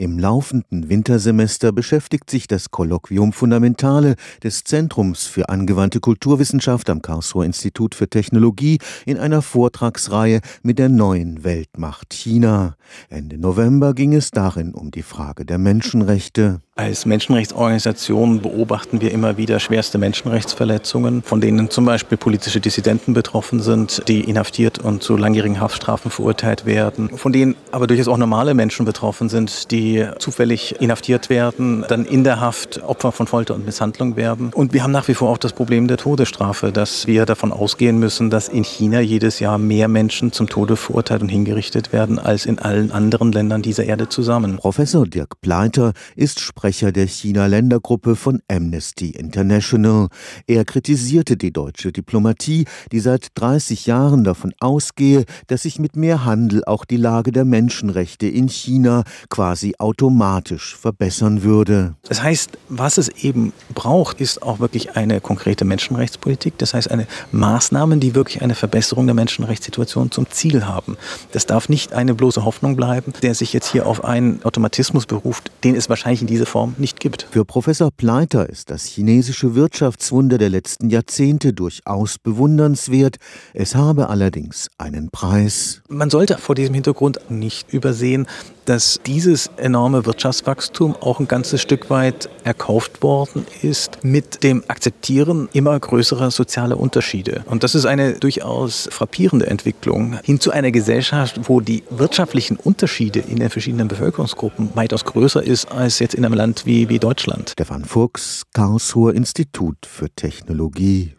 Im laufenden Wintersemester beschäftigt sich das Kolloquium Fundamentale des Zentrums für angewandte Kulturwissenschaft am Karlsruher Institut für Technologie in einer Vortragsreihe mit der neuen Weltmacht China. Ende November ging es darin um die Frage der Menschenrechte. Als Menschenrechtsorganisation beobachten wir immer wieder schwerste Menschenrechtsverletzungen, von denen zum Beispiel politische Dissidenten betroffen sind, die inhaftiert und zu langjährigen Haftstrafen verurteilt werden, von denen aber durchaus auch normale Menschen betroffen sind, die zufällig inhaftiert werden, dann in der Haft Opfer von Folter und Misshandlung werden. Und wir haben nach wie vor auch das Problem der Todesstrafe, dass wir davon ausgehen müssen, dass in China jedes Jahr mehr Menschen zum Tode verurteilt und hingerichtet werden als in allen anderen Ländern dieser Erde zusammen. Professor Dirk Pleiter ist Sprecher der China-Ländergruppe von Amnesty International. Er kritisierte die deutsche Diplomatie, die seit 30 Jahren davon ausgehe, dass sich mit mehr Handel auch die Lage der Menschenrechte in China quasi automatisch verbessern würde. Das heißt, was es eben braucht, ist auch wirklich eine konkrete Menschenrechtspolitik. Das heißt, eine Maßnahmen, die wirklich eine Verbesserung der Menschenrechtssituation zum Ziel haben. Das darf nicht eine bloße Hoffnung bleiben, der sich jetzt hier auf einen Automatismus beruft, den es wahrscheinlich in dieser Form Form nicht gibt. Für Professor Pleiter ist das chinesische Wirtschaftswunder der letzten Jahrzehnte durchaus bewundernswert. Es habe allerdings einen Preis. Man sollte vor diesem Hintergrund nicht übersehen, dass dieses enorme Wirtschaftswachstum auch ein ganzes Stück weit erkauft worden ist mit dem Akzeptieren immer größerer sozialer Unterschiede. Und das ist eine durchaus frappierende Entwicklung hin zu einer Gesellschaft, wo die wirtschaftlichen Unterschiede in den verschiedenen Bevölkerungsgruppen weitaus größer ist als jetzt in einem Land wie, wie Deutschland. Stefan Fuchs, Karlsruher Institut für Technologie.